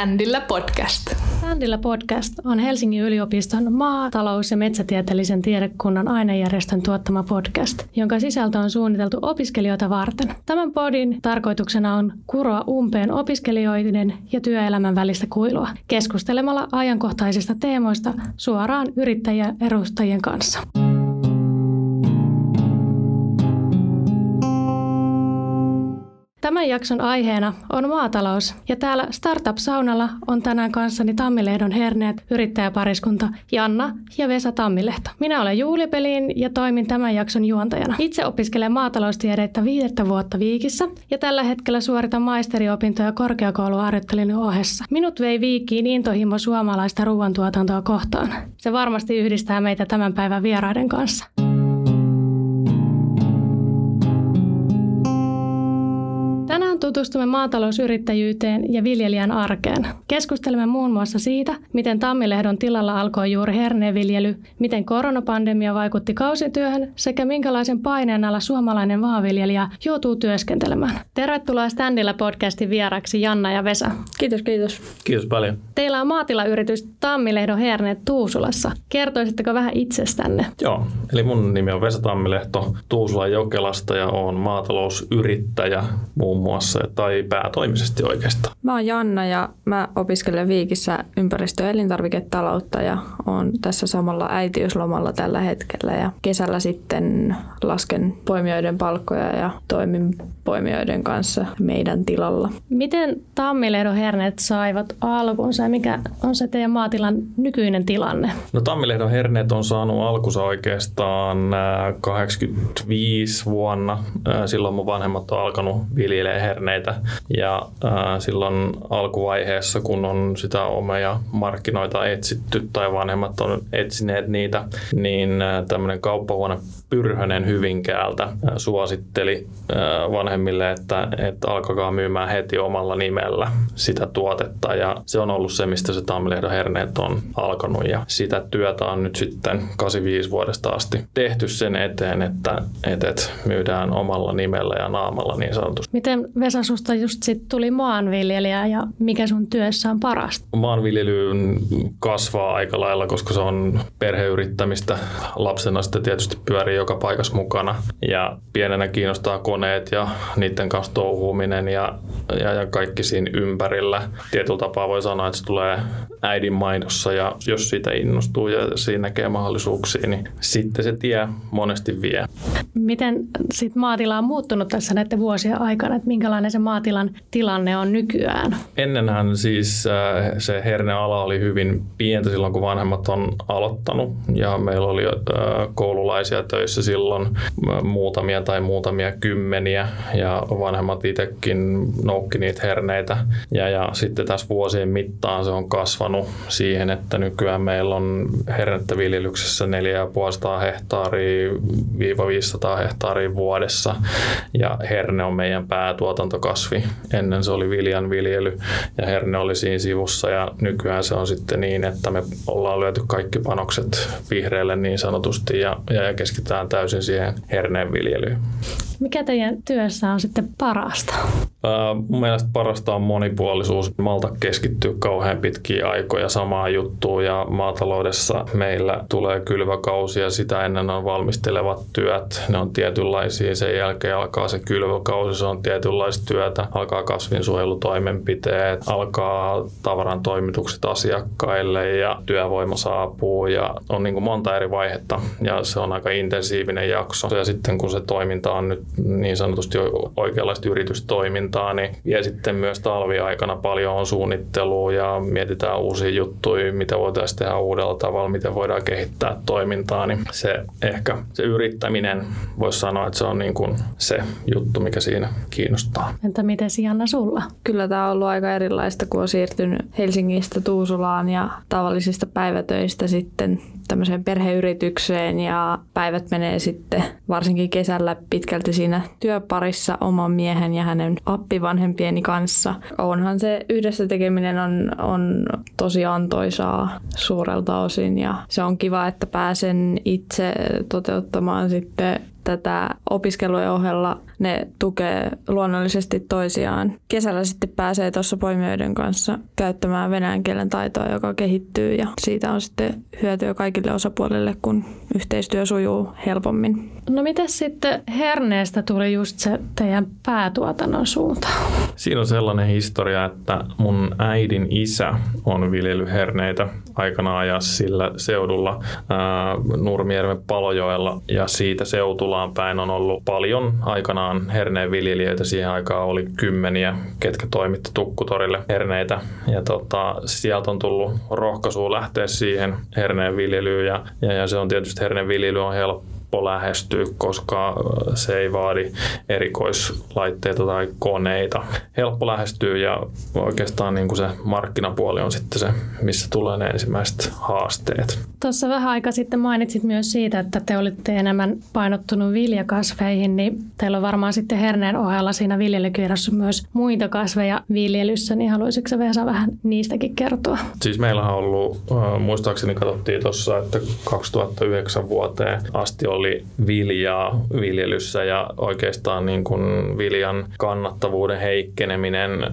Standilla podcast. Standilla podcast on Helsingin yliopiston maatalous- ja metsätieteellisen tiedekunnan ainejärjestön tuottama podcast, jonka sisältö on suunniteltu opiskelijoita varten. Tämän podin tarkoituksena on kuroa umpeen opiskelijoiden ja työelämän välistä kuilua keskustelemalla ajankohtaisista teemoista suoraan yrittäjien edustajien kanssa. Tämän jakson aiheena on maatalous ja täällä Startup-saunalla on tänään kanssani Tammilehdon herneet yrittäjäpariskunta Janna ja Vesa Tammilehto. Minä olen Juuli Pelin ja toimin tämän jakson juontajana. Itse opiskelen maataloustiedettä viidettä vuotta Viikissä ja tällä hetkellä suoritan maisteriopintoja korkeakouluharjoittelun ohessa. Minut vei Viikkiin intohimo suomalaista ruoantuotantoa kohtaan. Se varmasti yhdistää meitä tämän päivän vieraiden kanssa. Tutustumme maatalousyrittäjyyteen ja viljelijän arkeen. Keskustelemme muun muassa siitä, miten Tammilehdon tilalla alkoi juuri herneviljely, miten koronapandemia vaikutti kausityöhön sekä minkälaisen paineen alla suomalainen maanviljelijä joutuu työskentelemään. Tervetuloa Standilla podcastin vieraksi Janna ja Vesa. Kiitos, kiitos. Kiitos paljon. Teillä on maatilayritys Tammilehdon herneet Tuusulassa. Kertoisitteko vähän itsestänne? Joo, eli mun nimi on Vesa Tammilehto Tuusulan Jokelasta ja olen maatalousyrittäjä muun muassa tai päätoimisesti oikeastaan. Mä oon Janna ja mä opiskelen Viikissä ympäristö- ja elintarviketaloutta ja oon tässä samalla äitiyslomalla tällä hetkellä ja kesällä sitten lasken poimijoiden palkkoja ja toimin poimijoiden kanssa meidän tilalla. Miten Tammilehdon herneet saivat alkunsa ja mikä on se teidän maatilan nykyinen tilanne? No Tammilehdon herneet on saanut alkunsa oikeastaan 85 vuonna. Silloin mun vanhemmat on alkanut viljelee herneitä ja silloin alkuvaiheessa, kun on sitä omia markkinoita etsitty tai vanhemmat on etsineet niitä, niin tämmöinen kauppahuone Pyrhönen Hyvinkäältä suositteli vanhemmille, että, että alkakaa myymään heti omalla nimellä sitä tuotetta. Ja se on ollut se, mistä se Tammilehdon herneet on alkanut. Ja sitä työtä on nyt sitten 85 vuodesta asti tehty sen eteen, että, että, että myydään omalla nimellä ja naamalla niin sanotusti. Miten Vesa susta just sit tuli maanviljelijä ja mikä sun työssä on parasta? Maanviljely kasvaa aika lailla, koska se on perheyrittämistä. Lapsena sitten tietysti pyörii joka paikassa mukana ja pienenä kiinnostaa koneet ja niiden kanssa touhuuminen ja, ja, ja kaikki siinä ympärillä. Tietyllä tapaa voi sanoa, että se tulee äidin maidossa ja jos siitä innostuu ja siinä näkee mahdollisuuksia, niin sitten se tie monesti vie. Miten sit maatila on muuttunut tässä näiden vuosien aikana, että minkälainen se maatilan tilanne on nykyään? Ennenhän siis äh, se herneala oli hyvin pientä silloin, kun vanhemmat on aloittanut ja meillä oli äh, koululaisia töissä silloin äh, muutamia tai muutamia kymmeniä ja vanhemmat itsekin noukki niitä herneitä. Ja, ja sitten tässä vuosien mittaan se on kasvanut siihen, että nykyään meillä on hernettä viljelyksessä 4500 hehtaaria viiva 500 hehtaaria vuodessa ja herne on meidän päätuotantokasvi. Ennen se oli viljan viljely ja herne oli siinä sivussa ja nykyään se on sitten niin, että me ollaan lyöty kaikki panokset vihreälle niin sanotusti ja, ja keskitytään täysin siihen herneen viljelyyn. Mikä teidän työssä on sitten parasta? Mun mielestä parasta on monipuolisuus. Malta keskittyy kauhean pitkiä aikoja samaan juttuun ja maataloudessa meillä tulee kylväkausi ja sitä ennen on valmistelevat työt. Ne on tietynlaisia. Sen jälkeen alkaa se kylväkausi, se on tietynlaista työtä. Alkaa kasvinsuojelutoimenpiteet, alkaa tavaran toimitukset asiakkaille ja työvoima saapuu ja on niin kuin monta eri vaihetta ja se on aika intensiivinen jakso. Ja sitten kun se toiminta on nyt niin sanotusti oikeanlaista yritystoimintaa, niin vie sitten myös talviaikana paljon on suunnittelua ja mietitään uusia juttuja, mitä voitaisiin tehdä uudella tavalla, miten voidaan kehittää toimintaa, niin se ehkä se yrittäminen, voisi sanoa, että se on niin kuin se juttu, mikä siinä kiinnostaa. Entä miten Sianna sulla? Kyllä tämä on ollut aika erilaista, kun on siirtynyt Helsingistä Tuusulaan ja tavallisista päivätöistä sitten tämmöiseen perheyritykseen ja päivät menee sitten varsinkin kesällä pitkälti siinä työparissa oman miehen ja hänen appivanhempieni kanssa. Onhan se yhdessä tekeminen on, on tosi antoisaa suurelta osin ja se on kiva, että pääsen itse toteuttamaan sitten tätä opiskelujen ohella ne tukee luonnollisesti toisiaan. Kesällä sitten pääsee tuossa poimijoiden kanssa käyttämään venäjän kielen taitoa, joka kehittyy ja siitä on sitten hyötyä kaikille osapuolille, kun yhteistyö sujuu helpommin. No miten sitten herneestä tuli just se teidän päätuotannon suunta? Siinä on sellainen historia, että mun äidin isä on viljelyherneitä aikana ajaa sillä seudulla ää, Nurmijärven Palojoella ja siitä seutulaan päin on ollut paljon aikanaan herneen viljelijöitä. Siihen aikaan oli kymmeniä, ketkä toimitti Tukkutorille herneitä ja tota, sieltä on tullut rohkaisua lähteä siihen herneen viljelyyn ja, ja, ja se on tietysti herneen viljely on helppo helppo lähestyä, koska se ei vaadi erikoislaitteita tai koneita. Helppo lähestyä ja oikeastaan niin kuin se markkinapuoli on sitten se, missä tulee ne ensimmäiset haasteet. Tuossa vähän aika sitten mainitsit myös siitä, että te olitte enemmän painottunut viljakasveihin, niin teillä on varmaan sitten herneen ohella siinä viljelykirjassa myös muita kasveja viljelyssä, niin haluaisitko Vesa vähän niistäkin kertoa? Siis meillä on ollut, muistaakseni katsottiin tuossa, että 2009 vuoteen asti oli oli viljaa viljelyssä ja oikeastaan niin kuin viljan kannattavuuden heikkeneminen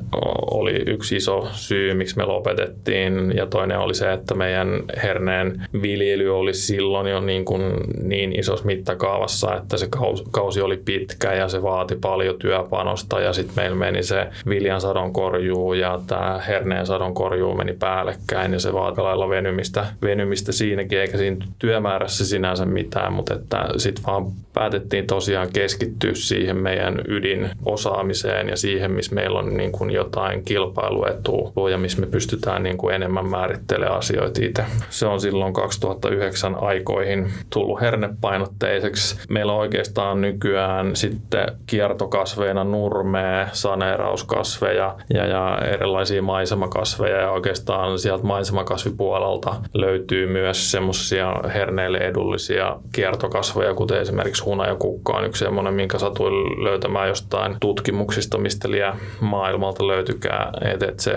oli yksi iso syy, miksi me lopetettiin. Ja toinen oli se, että meidän herneen viljely oli silloin jo niin, kuin niin isossa mittakaavassa, että se kausi oli pitkä ja se vaati paljon työpanosta ja sitten meillä meni se viljan sadonkorjuu ja tämä herneen sadonkorjuu meni päällekkäin ja se vaati lailla venymistä, venymistä siinäkin, eikä siinä työmäärässä sinänsä mitään, mutta että että sitten vaan päätettiin tosiaan keskittyä siihen meidän ydinosaamiseen ja siihen, missä meillä on niin kuin jotain kilpailuetua ja missä me pystytään niin kuin enemmän määrittelemään asioita itse. Se on silloin 2009 aikoihin tullut hernepainotteiseksi. Meillä on oikeastaan nykyään sitten kiertokasveina nurmea, saneerauskasveja ja, ja erilaisia maisemakasveja ja oikeastaan sieltä maisemakasvipuolelta löytyy myös semmoisia herneille edullisia kiertokasveja, kuten esimerkiksi hunajakukka on yksi semmoinen, minkä satuin löytämään jostain tutkimuksista, mistä liian maailmalta löytykää, että se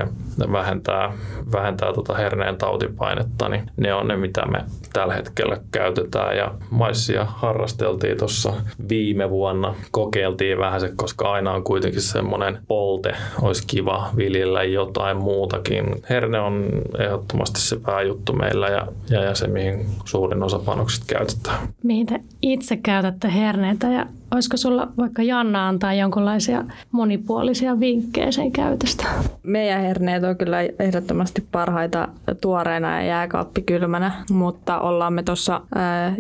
vähentää, vähentää tota herneen tautipainetta, niin ne on ne, mitä me tällä hetkellä käytetään. Ja maissia harrasteltiin tuossa viime vuonna, kokeiltiin vähän se, koska aina on kuitenkin semmoinen polte, olisi kiva viljellä jotain muutakin. Herne on ehdottomasti se pääjuttu meillä ja, ja, ja se, mihin suurin osa panokset käytetään. Mihin te itse käytätte herneitä ja olisiko sulla vaikka Janna antaa jonkinlaisia monipuolisia vinkkejä sen käytöstä? Meidän herneet on kyllä ehdottomasti parhaita tuoreena ja jääkaappikylmänä, mutta ollaan me tuossa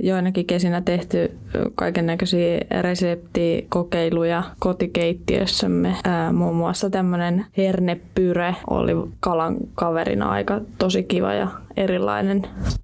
joinakin kesinä tehty kaiken näköisiä reseptikokeiluja kotikeittiössämme. Ää, muun muassa tämmöinen hernepyre oli kalan kaverina aika tosi kiva ja erilainen.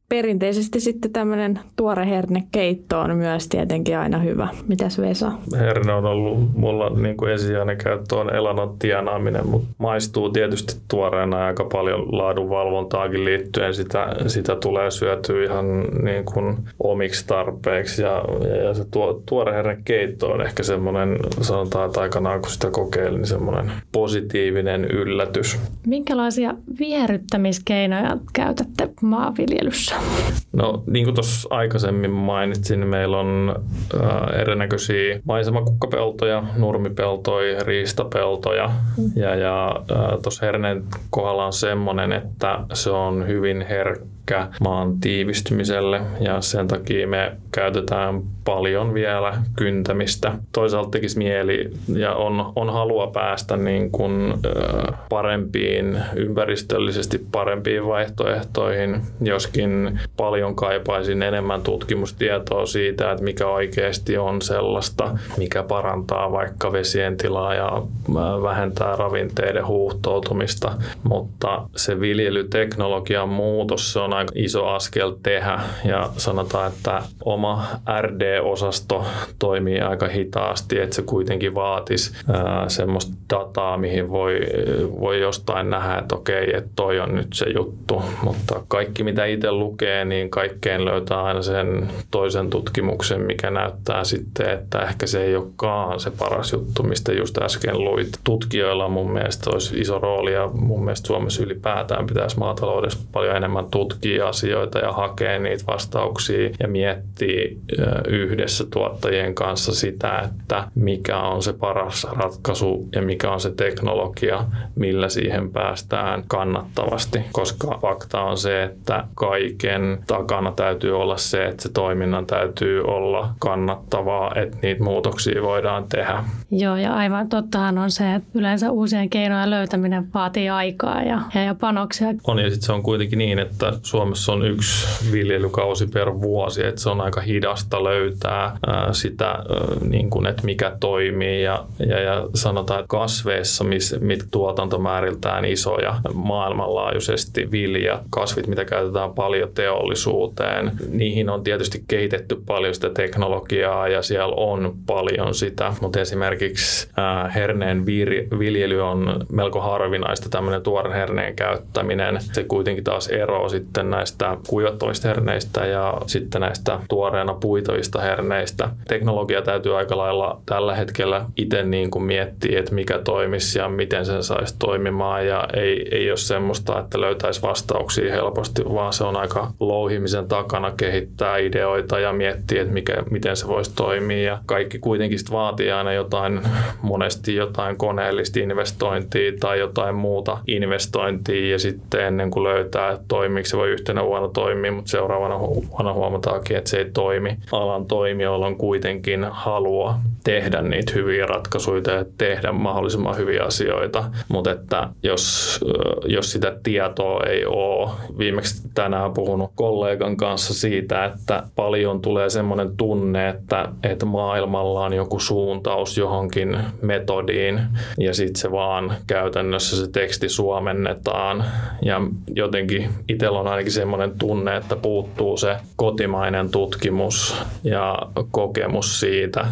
Perinteisesti sitten tämmöinen tuore hernekeitto on myös tietenkin aina hyvä. Mitäs Vesa? Herne on ollut mulla niin kuin ensisijainen käyttö on elannon tienaaminen, mutta maistuu tietysti tuoreena aika paljon laadunvalvontaakin liittyen. Sitä, sitä tulee syötyä ihan niin kuin omiksi tarpeiksi ja, ja se tuo, tuore hernekeitto on ehkä semmoinen, sanotaan, että aikanaan kun sitä kokeilin, niin semmoinen positiivinen yllätys. Minkälaisia viherryttämiskeinoja käytätte maanviljelyssä? No niin kuin tuossa aikaisemmin mainitsin, meillä on äh, erinäköisiä maisemakukkapeltoja, nurmipeltoja, riistapeltoja mm. ja, ja tuossa herneen kohdalla on semmoinen, että se on hyvin herkkä maan tiivistymiselle ja sen takia me käytetään paljon vielä kyntämistä. Toisaalta tekisi mieli ja on, on halua päästä niin kuin, parempiin, ympäristöllisesti parempiin vaihtoehtoihin, joskin paljon kaipaisin enemmän tutkimustietoa siitä, että mikä oikeasti on sellaista, mikä parantaa vaikka vesien tilaa ja vähentää ravinteiden huuhtoutumista, mutta se viljelyteknologian muutos, se on aika iso askel tehdä ja sanotaan, että oma RD-osasto toimii aika hitaasti, että se kuitenkin vaatisi semmoista dataa, mihin voi, voi jostain nähdä, että okei, että toi on nyt se juttu, mutta kaikki mitä itse lukee, niin kaikkeen löytää aina sen toisen tutkimuksen, mikä näyttää sitten, että ehkä se ei olekaan se paras juttu, mistä just äsken luit. Tutkijoilla mun mielestä olisi iso rooli ja mun mielestä Suomessa ylipäätään pitäisi maataloudessa paljon enemmän tutkia asioita ja hakea niitä vastauksia ja miettii yhdessä tuottajien kanssa sitä, että mikä on se paras ratkaisu ja mikä on se teknologia, millä siihen päästään kannattavasti, koska fakta on se, että kaiken takana täytyy olla se, että se toiminnan täytyy olla kannattavaa, että niitä muutoksia voidaan tehdä. Joo, ja aivan tottahan on se, että yleensä uusien keinojen löytäminen vaatii aikaa ja, ja panoksia. On, ja sitten se on kuitenkin niin, että Suomessa on yksi viljelykausi per vuosi, että se on aika hidasta löytää ää, sitä, niin kuin, että mikä toimii, ja, ja, ja sanotaan, että kasveissa, missä mit tuotantomääriltään isoja maailmanlaajuisesti vilja, kasvit, mitä käytetään paljon teollisuuteen, niihin on tietysti kehitetty paljon sitä teknologiaa ja siellä on paljon sitä, mutta esimerkiksi herneen viljely on melko harvinaista, tämmöinen tuoren herneen käyttäminen. Se kuitenkin taas eroaa sitten näistä kuivattavista herneistä ja sitten näistä tuoreena puitavista herneistä. Teknologia täytyy aika lailla tällä hetkellä itse niin kuin miettiä, että mikä toimisi ja miten sen saisi toimimaan. Ja ei, ei ole semmoista, että löytäisi vastauksia helposti, vaan se on aika louhimisen takana kehittää ideoita ja miettiä, että mikä, miten se voisi toimia. Ja kaikki kuitenkin vaatii aina jotain, monesti jotain koneellista investointia tai jotain muuta investointia. Ja sitten ennen kuin löytää, että toimiiko se voi yhtenä vuonna toimia, mutta seuraavana vuonna huomataankin, että se ei toimi. Alan toimijoilla on kuitenkin halua tehdä niitä hyviä ratkaisuja ja tehdä mahdollisimman hyviä asioita, mutta että jos, jos sitä tietoa ei ole, viimeksi tänään puhunut kollegan kanssa siitä, että paljon tulee semmoinen tunne, että, että maailmalla on joku suuntaus johonkin metodiin ja sitten se vaan käytännössä se teksti suomennetaan ja jotenkin itsellä on ainakin semmoinen tunne, että puuttuu se kotimainen tutkimus ja kokemus siitä,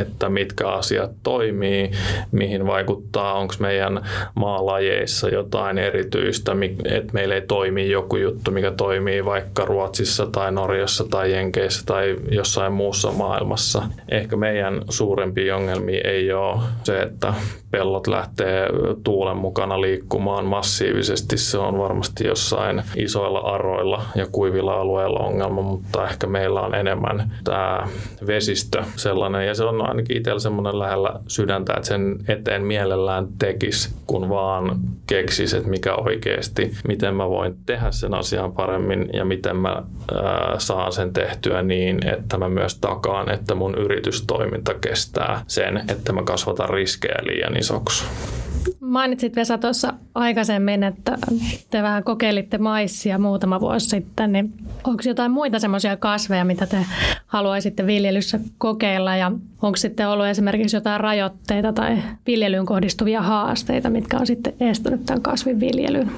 että mitkä asiat toimii, mihin vaikuttaa, onko meidän maalajeissa jotain erityistä, että meillä ei toimi joku juttu, mikä toimii vaikka Ruotsissa tai Norjassa tai Jenkeissä tai jossain muussa maailmassa. Ehkä meidän suurempi ongelmia ei ole se, että pellot lähtee tuulen mukana liikkumaan massiivisesti. Se on varmasti jossain isoilla aroilla ja kuivilla alueilla ongelma, mutta ehkä meillä on enemmän tämä vesistö sellainen. Ja se on ainakin itsellä semmoinen lähellä sydäntä, että sen eteen mielellään tekisi, kun vaan keksis, että mikä oikeasti, miten mä voin tehdä sen asian paremmin ja miten mä ää, saan sen tehtyä niin, että mä myös takaan, että mun yritystoiminta kestää sen, että mä kasvatan riskejä liian isoksi. Mainitsit Vesa tuossa aikaisemmin, että te vähän kokeilitte maissia muutama vuosi sitten, niin onko jotain muita semmoisia kasveja, mitä te haluaisitte viljelyssä kokeilla ja onko sitten ollut esimerkiksi jotain rajoitteita tai viljelyyn kohdistuvia haasteita, mitkä on sitten estänyt tämän kasvin viljelyyn?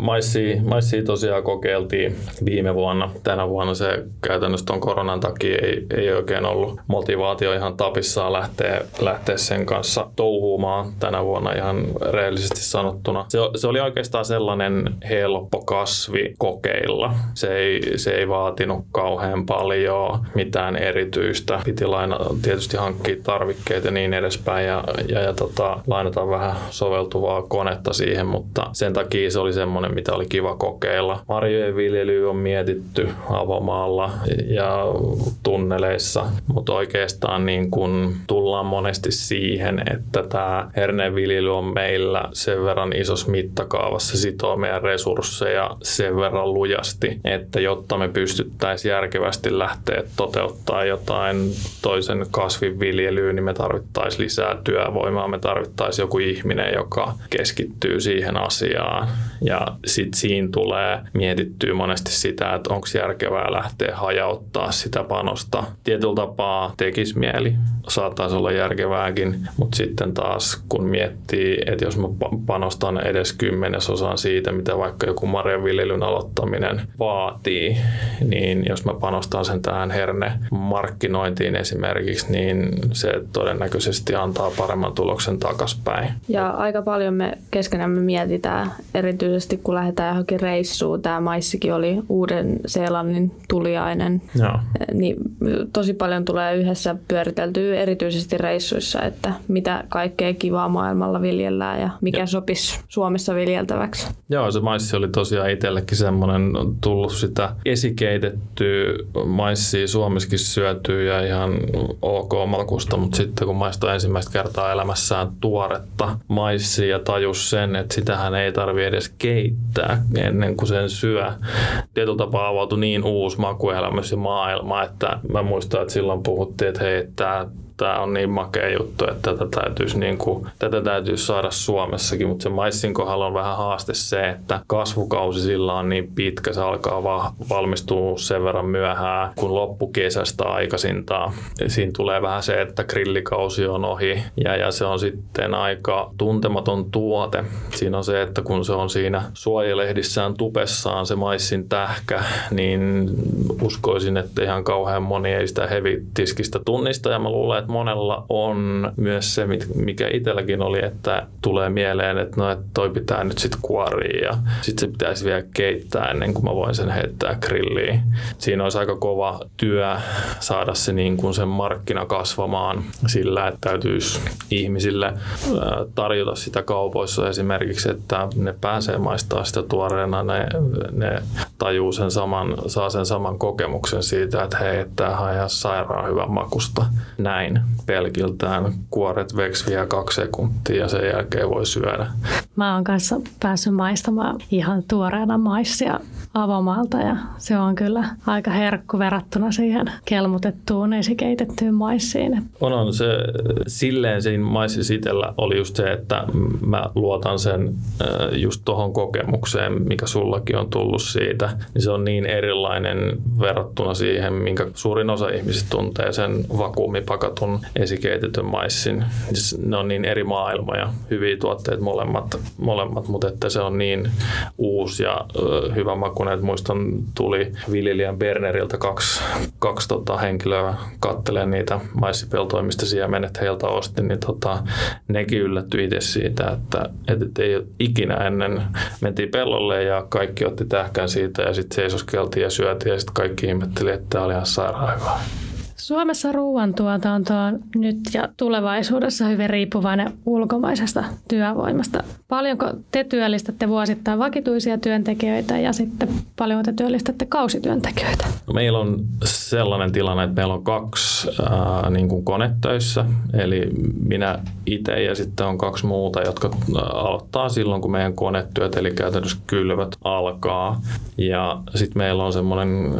Maissia, maissia tosiaan kokeiltiin viime vuonna. Tänä vuonna se käytännössä tuon koronan takia ei, ei oikein ollut motivaatio ihan tapissaan lähteä, lähteä sen kanssa touhuumaan tänä vuonna ihan reellisesti sanottuna. Se, se oli oikeastaan sellainen helppo kasvi kokeilla. Se ei, se ei vaatinut kauhean paljon mitään erityistä. Piti laina, tietysti hankkia tarvikkeita ja niin edespäin ja, ja, ja tota, lainata vähän soveltuvaa konetta siihen, mutta sen takia se oli semmoinen, mitä oli kiva kokeilla. Marjojen viljely on mietitty avomaalla ja tunneleissa, mutta oikeastaan niin kun tullaan monesti siihen, että tämä herneenviljely on meillä sen verran isossa mittakaavassa sitoo meidän resursseja sen verran lujasti, että jotta me pystyttäisiin järkevästi lähteä toteuttaa jotain toisen kasvin viljelyyn, niin me tarvittaisiin lisää työvoimaa, me tarvittaisiin joku ihminen, joka keskittyy siihen asiaan. Ja sitten siinä tulee mietittyä monesti sitä, että onko järkevää lähteä hajauttaa sitä panosta. Tietyllä tapaa tekisi mieli, saattaisi olla järkevääkin, mutta sitten taas kun miettii, että jos mä panostan edes kymmenesosan siitä, mitä vaikka joku marjanviljelyn aloittaminen vaatii, niin jos mä panostan sen tähän herne-markkinointiin esimerkiksi, niin se todennäköisesti antaa paremman tuloksen takaspäin. Ja aika paljon me keskenämme mietitään, erityisesti kun lähdetään johonkin reissuun. Tämä maissikin oli uuden Seelannin tuliainen. Joo. Niin tosi paljon tulee yhdessä pyöriteltyä erityisesti reissuissa, että mitä kaikkea kivaa maailmalla viljellään ja mikä ja. sopisi Suomessa viljeltäväksi. Joo, se maissi oli tosiaan itsellekin semmoinen tullut sitä esikeitettyä maissia Suomessakin syötyä ja ihan ok makusta, mutta sitten kun maistaa ensimmäistä kertaa elämässään tuoretta maissia ja tajus sen, että sitähän ei tarvi edes keittää ennen kuin sen syö. Tietyllä tapaa avautui niin uusi makuelämys ja maailma, että mä muistan, että silloin puhuttiin, että hei, tämä tämä on niin makea juttu, että tätä täytyisi, niin kuin, tätä täytyisi saada Suomessakin, mutta se maissin kohdalla on vähän haaste se, että kasvukausi sillä on niin pitkä, se alkaa va- valmistua sen verran myöhään kuin loppukesästä aikaisintaan. Siinä tulee vähän se, että grillikausi on ohi ja, ja se on sitten aika tuntematon tuote. Siinä on se, että kun se on siinä suojelehdissään tupessaan se maissin tähkä, niin uskoisin, että ihan kauhean moni ei sitä hevitiskistä tunnista ja mä luulen, että monella on myös se, mikä itselläkin oli, että tulee mieleen, että no, että toi pitää nyt sitten kuoria ja sitten se pitäisi vielä keittää ennen kuin mä voin sen heittää grilliin. Siinä olisi aika kova työ saada se niin kuin sen markkina kasvamaan sillä, että täytyisi ihmisille tarjota sitä kaupoissa esimerkiksi, että ne pääsee maistaa sitä tuoreena, ne, ne tajuu sen saman, saa sen saman kokemuksen siitä, että hei, tämä on ihan sairaan hyvän makusta. Näin näin pelkiltään. Kuoret veksi vielä kaksi sekuntia ja sen jälkeen voi syödä. Mä oon kanssa päässyt maistamaan ihan tuoreena maissia avomaalta ja se on kyllä aika herkku verrattuna siihen kelmutettuun esikeitettyyn maissiin. On, on se, silleen siinä maississa itsellä oli just se, että mä luotan sen just tohon kokemukseen, mikä sullakin on tullut siitä, niin se on niin erilainen verrattuna siihen, minkä suurin osa ihmisistä tuntee sen vakuumipakatun esikeitetyn maissin. Siis ne on niin eri maailmoja, hyviä tuotteita molemmat, molemmat mutta että se on niin uusi ja hyvä maku kun että muistan, tuli viljelijän Berneriltä kaksi, kaksi tota, henkilöä kattelee niitä maissipeltoimista siemenet heiltä osti, niin tota, nekin yllättyi itse siitä, että, että ei ole ikinä ennen mentiin pellolle ja kaikki otti tähkän siitä ja sitten seisoskeltiin ja syötiin ja sitten kaikki ihmetteli, että tämä oli ihan sairaan hyvä. Suomessa ruoantuotanto on nyt ja tulevaisuudessa hyvin riippuvainen ulkomaisesta työvoimasta. Paljonko te työllistätte vuosittain vakituisia työntekijöitä ja sitten paljonko te työllistätte kausityöntekijöitä? No meillä on sellainen tilanne, että meillä on kaksi ää, niin kuin konetöissä, eli minä itse ja sitten on kaksi muuta, jotka aloittaa silloin, kun meidän konetyöt, eli käytännössä kylvät alkaa. Ja sitten meillä on semmoinen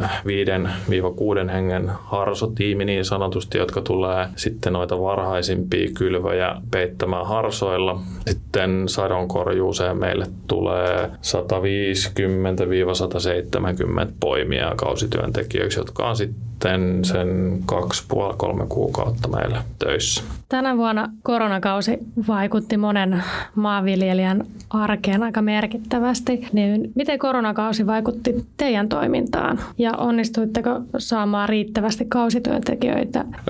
5-6 hengen harsotiimi niin sanotusti, jotka tulee sitten noita varhaisimpia kylvöjä peittämään harsoilla. Sitten sadonkorjuuseen meille tulee 150-170 poimia kausityöntekijöiksi, jotka on sitten sen kaksi puoli kolme kuukautta meillä töissä. Tänä vuonna koronakausi vaikutti monen maanviljelijän arkeen aika merkittävästi. Niin miten koronakausi vaikutti teidän toimintaan ja onnistuitteko saamaan riittävästi kausityöntekijöitä?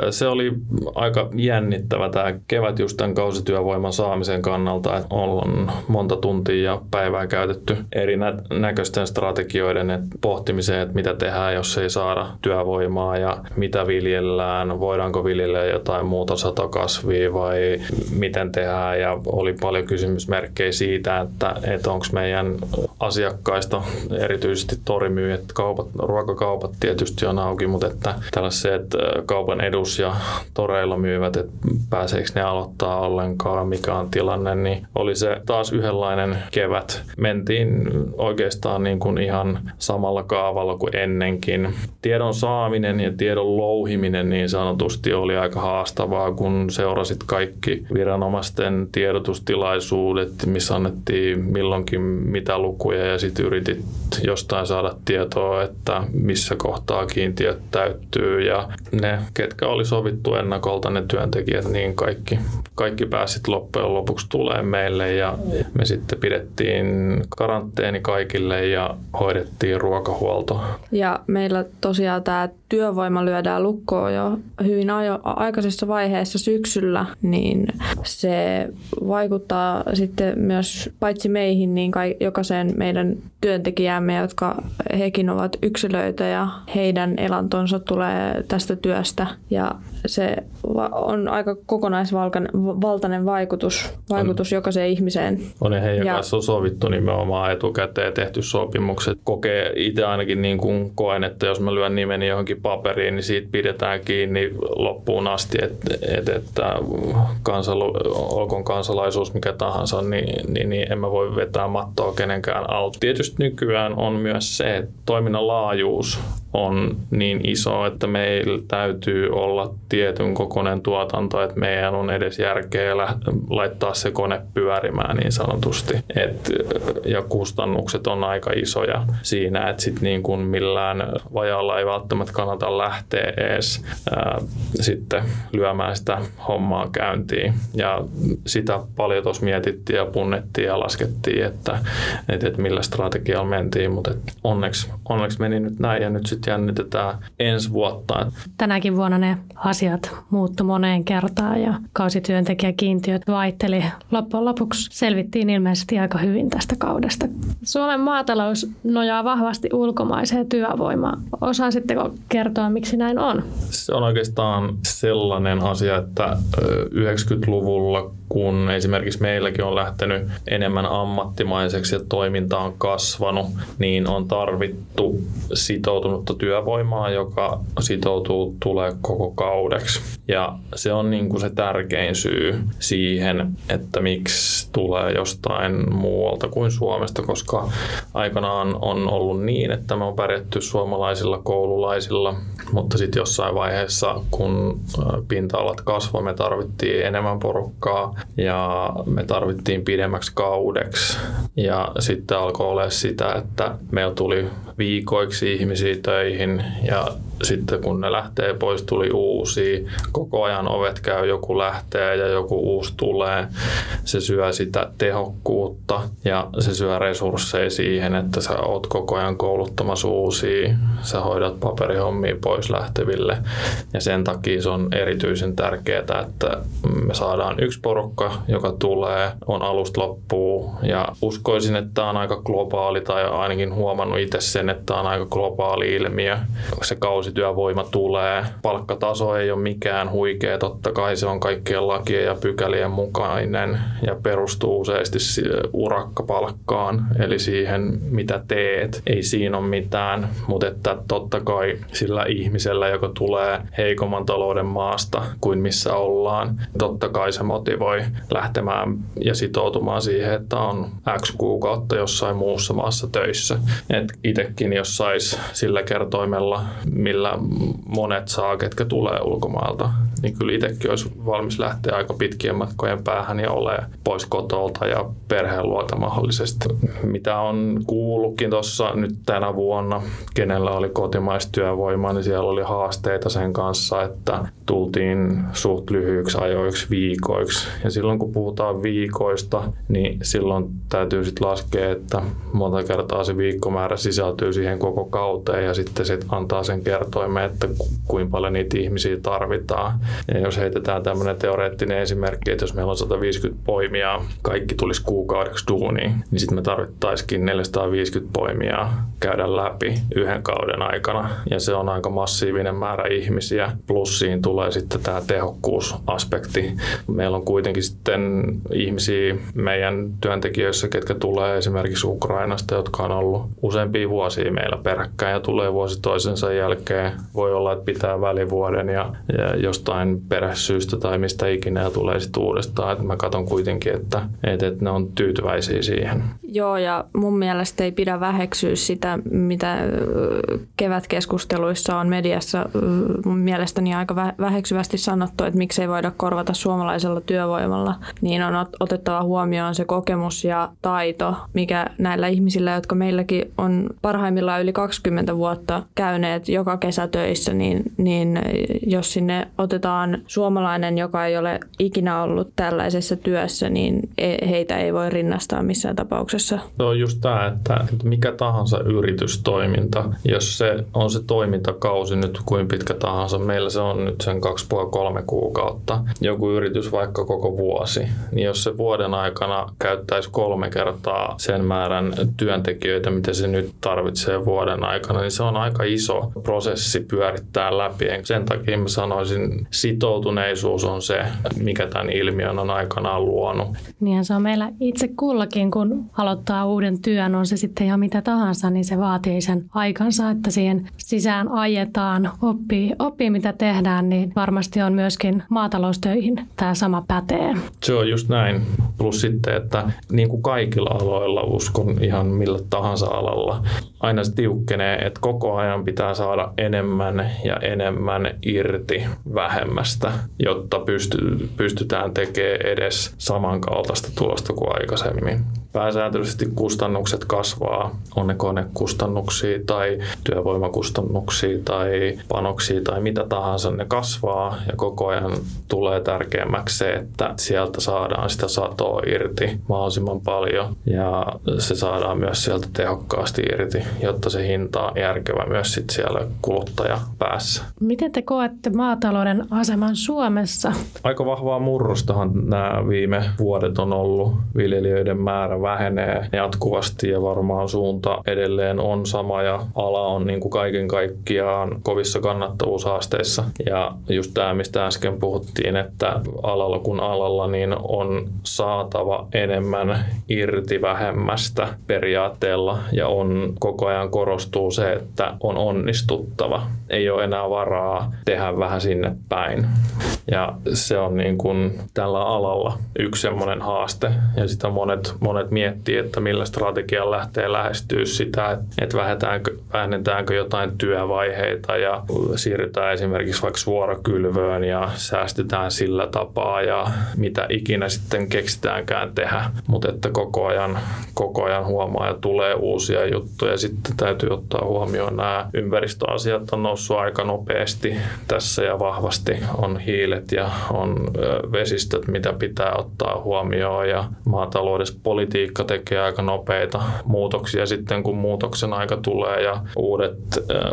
Se oli aika jännittävä tämä kevät just tämän kausityövoiman saamisen kannalta, että on monta tuntia ja päivää käytetty eri näköisten strategioiden pohtimiseen, että mitä tehdään, jos ei saada työvoimaa ja mitä viljellään, voidaanko viljellä jotain muuta satokasvia vai miten tehdään. Ja oli paljon kysymysmerkkejä siitä, että, että onko meidän asiakkaista, erityisesti torimyyjät, kaupat, ruokakaupat tietysti on auki, mutta että tällaiset kaupan edus ja toreilla myyvät, että pääseekö ne aloittaa ollenkaan, mikä on tilanne, niin oli se taas yhdenlainen kevät. Mentiin oikeastaan niin kuin ihan samalla kaavalla kuin ennenkin. Tiedon saaminen ja tiedon louhiminen niin sanotusti oli aika haastavaa, kun seurasit kaikki viranomaisten tiedotustilaisuudet, missä annettiin milloinkin mitä lukuja ja sitten yritit jostain saada tietoa, että missä kohtaa kiintiöt täyttyy ja ne, ketkä oli sovittu ennakolta, ne työntekijät, niin kaikki, kaikki pääsit loppujen lopuksi tulee meille ja me sitten pidettiin karanteeni kaikille ja hoidettiin ruokahuolto. Ja meillä tosiaan tämä työvoima lyödään lukkoon jo hyvin ajo, aikaisessa vaiheessa syksyllä, niin se vaikuttaa sitten myös paitsi meihin, niin kai, jokaiseen meidän työntekijäämme, jotka hekin ovat yksilöitä ja heidän elantonsa tulee tästä työstä. Ja se on aika kokonaisvaltainen vaikutus, vaikutus on. jokaiseen ihmiseen. On ja heidän ja, kanssa on sovittu nimenomaan etukäteen tehty sopimukset. Kokee itse ainakin niin kuin koen, että jos mä lyön nimeni johonkin paperiin, niin siitä pidetään kiinni loppuun asti, että, että, että kansalu, olkoon kansalaisuus mikä tahansa, niin, niin, niin en mä voi vetää mattoa kenenkään alta. Tietysti nykyään on myös se, että toiminnan laajuus on niin iso, että meillä täytyy olla tietyn kokoinen tuotanto, että meidän on edes järkeä laittaa se kone pyörimään niin sanotusti. Et, ja kustannukset on aika isoja siinä, että sit niin kuin millään vajalla ei välttämättä kannata lähteä edes ää, sitten lyömään sitä hommaa käyntiin. Ja sitä paljon tuossa mietittiin ja punnettiin ja laskettiin, että, että, että millä strategialla mentiin, mutta onneksi, onneksi meni nyt näin ja nyt sitten jännitetään ensi vuotta. Tänäkin vuonna ne asiat muuttu moneen kertaan ja kausityöntekijäkiintiöt vaihteli. Loppujen lopuksi selvittiin ilmeisesti aika hyvin tästä kaudesta. Suomen maatalous nojaa vahvasti ulkomaiseen työvoimaan. Osaisitteko kertoa, miksi näin on? Se on oikeastaan sellainen asia, että 90-luvulla kun esimerkiksi meilläkin on lähtenyt enemmän ammattimaiseksi ja toiminta on kasvanut, niin on tarvittu sitoutunutta työvoimaa, joka sitoutuu tulee koko kaudeksi. Ja se on niin kuin se tärkein syy siihen, että miksi tulee jostain muualta kuin Suomesta, koska aikanaan on ollut niin, että me on pärjätty suomalaisilla koululaisilla, mutta sitten jossain vaiheessa, kun pinta-alat kasvoi, me tarvittiin enemmän porukkaa ja me tarvittiin pidemmäksi kaudeksi. Ja sitten alkoi olla sitä, että meillä tuli viikoiksi ihmisiä töihin ja sitten kun ne lähtee pois, tuli uusia. Koko ajan ovet käy, joku lähtee ja joku uusi tulee. Se syö sitä tehokkuutta ja se syö resursseja siihen, että sä oot koko ajan kouluttamassa uusia. Sä hoidat paperihommia pois lähteville. Ja sen takia se on erityisen tärkeää, että me saadaan yksi porukka, joka tulee, on alusta loppuun. Ja uskoisin, että tämä on aika globaali tai ainakin huomannut itse sen, että tämä on aika globaali ilmiö. Se kausi kausityövoima tulee. Palkkataso ei ole mikään huikea, totta kai se on kaikkien lakien ja pykälien mukainen ja perustuu useasti urakkapalkkaan, eli siihen mitä teet. Ei siinä ole mitään, mutta että totta kai sillä ihmisellä, joka tulee heikomman talouden maasta kuin missä ollaan, totta kai se motivoi lähtemään ja sitoutumaan siihen, että on X kuukautta jossain muussa maassa töissä. Et itsekin jos sais sillä kertoimella, millä monet saa, ketkä tulee ulkomailta, niin kyllä itsekin olisi valmis lähteä aika pitkien matkojen päähän ja ole pois kotolta ja perheen luota mahdollisesti. Mitä on kuullutkin tuossa nyt tänä vuonna, kenellä oli kotimaista työvoimaa, niin siellä oli haasteita sen kanssa, että tultiin suht lyhyiksi ajoiksi viikoiksi. Ja silloin kun puhutaan viikoista, niin silloin täytyy sitten laskea, että monta kertaa se viikkomäärä sisältyy siihen koko kauteen ja sitten se antaa sen kertoimen, että kuinka paljon niitä ihmisiä tarvitaan. Ja jos heitetään tämmöinen teoreettinen esimerkki, että jos meillä on 150 poimia, kaikki tulisi kuukaudeksi duuniin, niin sitten me tarvittaisikin 450 poimia käydä läpi yhden kauden aikana. Ja se on aika massiivinen määrä ihmisiä. Plus siinä tulee sitten tämä tehokkuusaspekti. Meillä on kuitenkin sitten ihmisiä meidän työntekijöissä, ketkä tulee esimerkiksi Ukrainasta, jotka on ollut useampia vuosia meillä peräkkäin ja tulee vuosi toisensa jälkeen. Voi olla, että pitää välivuoden ja, ja jostain peräsyystä tai mistä ikinä ja tulee sitten uudestaan. Että mä katson kuitenkin, että, että, että ne on tyytyväisiä siihen. Joo, ja mun mielestä ei pidä väheksyä sitä, mitä kevätkeskusteluissa on mediassa mun mielestäni aika väheksyvästi sanottu, että miksei voida korvata suomalaisella työvoimalla, niin on otettava huomioon se kokemus ja taito, mikä näillä ihmisillä, jotka meilläkin on parhaimmillaan yli 20 vuotta käyneet joka kesä töissä, niin, niin jos sinne otetaan suomalainen, joka ei ole ikinä ollut tällaisessa työssä, niin e, heitä ei voi rinnastaa missään tapauksessa työssä? Se on just tämä, että mikä tahansa yritystoiminta, jos se on se toimintakausi nyt kuin pitkä tahansa, meillä se on nyt sen 2,5-3 kuukautta, joku yritys vaikka koko vuosi, niin jos se vuoden aikana käyttäisi kolme kertaa sen määrän työntekijöitä, mitä se nyt tarvitsee vuoden aikana, niin se on aika iso prosessi pyörittää läpi. Sen takia mä sanoisin, sitoutuneisuus on se, mikä tämän ilmiön on aikanaan luonut. Niin se on meillä itse kullakin, kun aloittaa uuden työn, on se sitten ihan mitä tahansa, niin se vaatii sen aikansa, että siihen sisään ajetaan, oppii, oppii mitä tehdään, niin varmasti on myöskin maataloustöihin tämä sama pätee. Se on just näin. Plus sitten, että niin kuin kaikilla aloilla, uskon ihan millä tahansa alalla, aina se tiukkenee, että koko ajan pitää saada enemmän ja enemmän irti vähemmästä, jotta pysty, pystytään tekemään edes samankaltaista tulosta kuin aikaisemmin pääsääntöisesti kustannukset kasvaa, on ne konekustannuksia tai työvoimakustannuksia tai panoksia tai mitä tahansa, ne kasvaa ja koko ajan tulee tärkeämmäksi se, että sieltä saadaan sitä satoa irti mahdollisimman paljon ja se saadaan myös sieltä tehokkaasti irti, jotta se hinta on järkevä myös sit siellä kuluttaja päässä. Miten te koette maatalouden aseman Suomessa? Aika vahvaa murrostahan nämä viime vuodet on ollut. Viljelijöiden määrä vähenee jatkuvasti ja varmaan suunta edelleen on sama ja ala on niin kuin kaiken kaikkiaan kovissa kannattavuushaasteissa. Ja just tämä, mistä äsken puhuttiin, että alalla kun alalla niin on saatava enemmän irti vähemmästä periaatteella ja on koko ajan korostuu se, että on onnistuttava. Ei ole enää varaa tehdä vähän sinne päin. Ja se on niin kuin tällä alalla yksi semmoinen haaste. Ja sitä monet, monet miettii, että millä strategialla lähtee lähestyä sitä, että vähennetäänkö, vähennetäänkö jotain työvaiheita ja siirrytään esimerkiksi vaikka suorakylvöön ja säästetään sillä tapaa ja mitä ikinä sitten keksitäänkään tehdä. Mutta että koko ajan, koko ajan huomaa ja tulee uusia juttuja. Sitten täytyy ottaa huomioon nämä ympäristöasiat on noussut aika nopeasti tässä ja vahvasti on hiilet ja on vesistöt, mitä pitää ottaa huomioon ja maataloudessa politiikka tekee aika nopeita muutoksia sitten, kun muutoksen aika tulee ja uudet,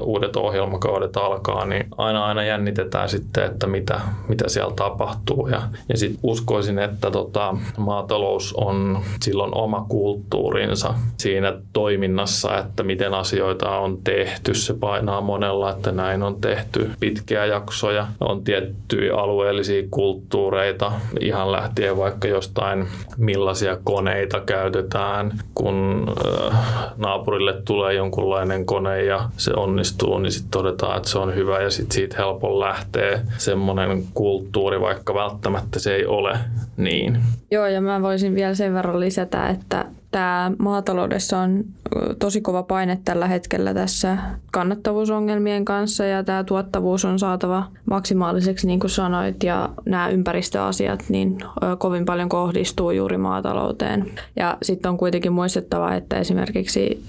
uudet ohjelmakaudet alkaa, niin aina aina jännitetään sitten, että mitä, mitä siellä tapahtuu. Ja, ja sitten uskoisin, että tota, maatalous on silloin oma kulttuurinsa siinä toiminnassa, että miten asioita on tehty. Se painaa monella, että näin on tehty pitkiä jaksoja. On tiettyjä alueellisia kulttuureita, ihan lähtien vaikka jostain millaisia koneita käytetään, kun naapurille tulee jonkunlainen kone ja se onnistuu, niin sitten todetaan, että se on hyvä ja sitten siitä helpon lähtee semmoinen kulttuuri, vaikka välttämättä se ei ole niin. Joo, ja mä voisin vielä sen verran lisätä, että tämä maataloudessa on tosi kova paine tällä hetkellä tässä kannattavuusongelmien kanssa ja tämä tuottavuus on saatava maksimaaliseksi, niin kuin sanoit, ja nämä ympäristöasiat niin kovin paljon kohdistuu juuri maatalouteen. Ja sitten on kuitenkin muistettava, että esimerkiksi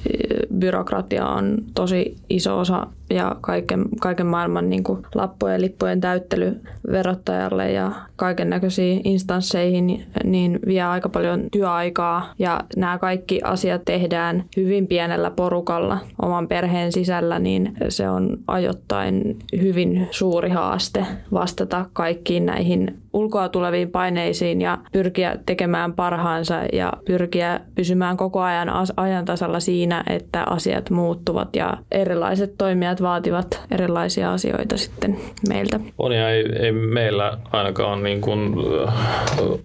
byrokratia on tosi iso osa ja kaiken, kaiken maailman niin kuin lappujen ja lippujen täyttely verottajalle ja kaiken näköisiin instansseihin niin vie aika paljon työaikaa. Ja nämä kaikki asiat tehdään hyvin pienellä porukalla oman perheen sisällä, niin se on ajoittain hyvin suuri haaste vastata kaikkiin näihin ulkoa tuleviin paineisiin ja pyrkiä tekemään parhaansa ja pyrkiä pysymään koko ajan ajan tasalla siinä, että asiat muuttuvat ja erilaiset toimijat vaativat erilaisia asioita sitten meiltä. On ja ei, ei meillä ainakaan niin kuin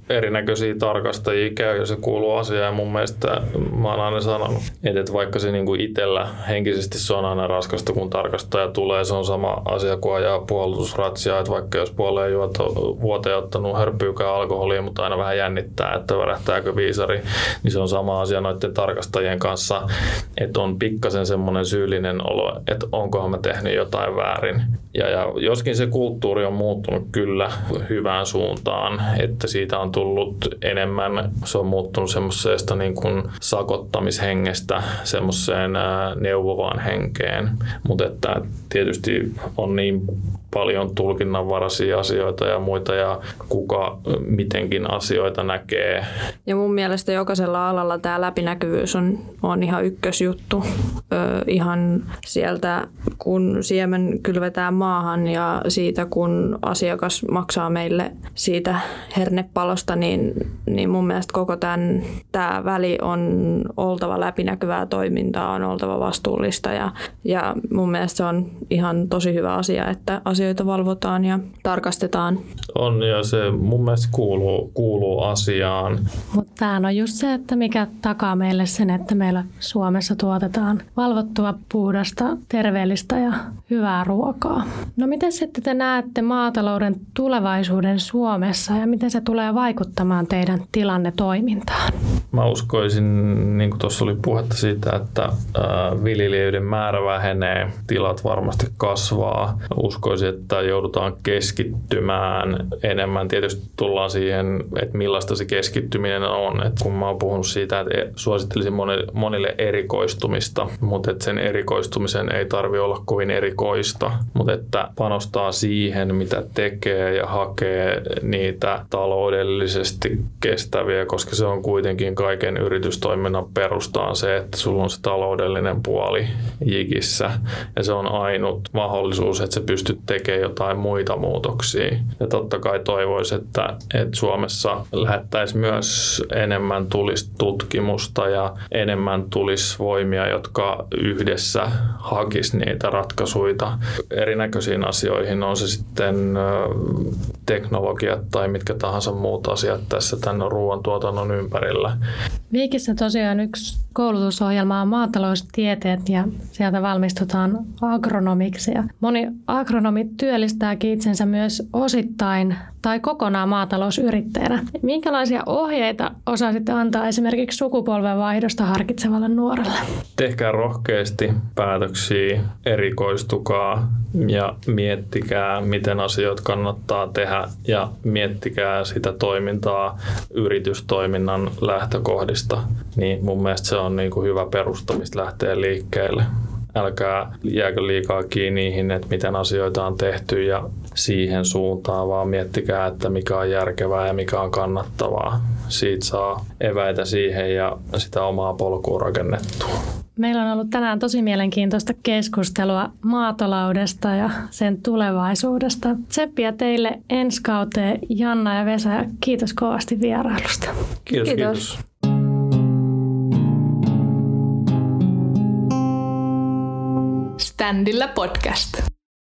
erinäköisiä tarkastajia käy ja se kuuluu asiaan mun mielestä mä oon aina sanonut, että vaikka se niin kuin itsellä henkisesti se on aina raskasta, kun tarkastaja tulee, se on sama asia kuin ajaa puolustusratsia, että vaikka jos puoleen juoto vuoteen ottanut hörpyykään alkoholia, mutta aina vähän jännittää, että värähtääkö viisari, niin se on sama asia noiden tarkastajien kanssa, että on pikkasen semmoinen syyllinen olo, että onko onkohan mä tehnyt jotain väärin. Ja, ja joskin se kulttuuri on muuttunut kyllä hyvään suuntaan, että siitä on tullut enemmän, se on muuttunut semmoisesta niin kuin sakottamishengestä semmoiseen neuvovaan henkeen. Mutta että tietysti on niin paljon tulkinnanvaraisia asioita ja muita ja kuka mitenkin asioita näkee. Ja mun mielestä jokaisella alalla tämä läpinäkyvyys on, on ihan ykkösjuttu. Ö, ihan sieltä, kun siemen kylvetään maahan ja siitä, kun asiakas maksaa meille siitä hernepalosta, niin, niin mun mielestä koko tämän, tämä väli on oltava läpinäkyvää toimintaa, on oltava vastuullista ja, ja mun mielestä se on ihan tosi hyvä asia, että asioita valvotaan ja tarkastetaan. On ja se mun mielestä kuuluu, kuuluu asiaan. Mutta tämä on just se, että mikä takaa meille sen, että meillä Suomessa tuotetaan valvottua, puhdasta, terveellistä ja hyvää ruokaa. No miten sitten te näette maatalouden tulevaisuuden Suomessa ja miten se tulee vaikuttamaan teidän tilanne toimintaan? Mä uskoisin, niin kuin tuossa oli puhetta siitä, että viljelijöiden määrä vähenee, tilat varmasti kasvaa. Uskoisin, että joudutaan keskittymään enemmän. Tietysti tullaan siihen, että millaista se keskittyminen on. Et kun mä oon puhunut siitä, että e, suosittelisin monille erikoistumista, mutta että sen erikoistumisen ei tarvi olla kovin erikoista, mutta että panostaa siihen, mitä tekee ja hakee niitä taloudellisesti kestäviä, koska se on kuitenkin kaiken yritystoiminnan perustaan se, että sulla on se taloudellinen puoli jigissä ja se on ainut mahdollisuus, että sä pystyt tekemään jotain muita muutoksia. Ja totta kai toivoisi, että, että Suomessa lähettäisiin myös enemmän tulisi tutkimusta ja enemmän tulisi voimia, jotka yhdessä hakisi niitä ratkaisuja erinäköisiin asioihin, on se sitten teknologiat tai mitkä tahansa muut asiat tässä tämän ruoantuotannon ympärillä. Viikissä tosiaan yksi koulutusohjelma on maataloustieteet ja sieltä valmistutaan agronomiksi. Ja moni agronomi työllistääkin itsensä myös osittain tai kokonaan maatalousyrittäjänä. Minkälaisia ohjeita osaisitte antaa esimerkiksi sukupolvenvaihdosta harkitsevalle nuorelle? Tehkää rohkeasti päätöksiä, erikoistukaa ja miettikää, miten asioita kannattaa tehdä ja miettikää sitä toimintaa yritystoiminnan lähtökohdista. Niin mun mielestä se on niin kuin hyvä perusta, mistä lähtee liikkeelle älkää jääkö liikaa kiinni niihin, että miten asioita on tehty ja siihen suuntaan, vaan miettikää, että mikä on järkevää ja mikä on kannattavaa. Siitä saa eväitä siihen ja sitä omaa polkua rakennettua. Meillä on ollut tänään tosi mielenkiintoista keskustelua maataloudesta ja sen tulevaisuudesta. Tseppiä teille ensi kauteen Janna ja Vesa ja kiitos kovasti vierailusta. Kiitos, kiitos. kiitos. Standilla podcast.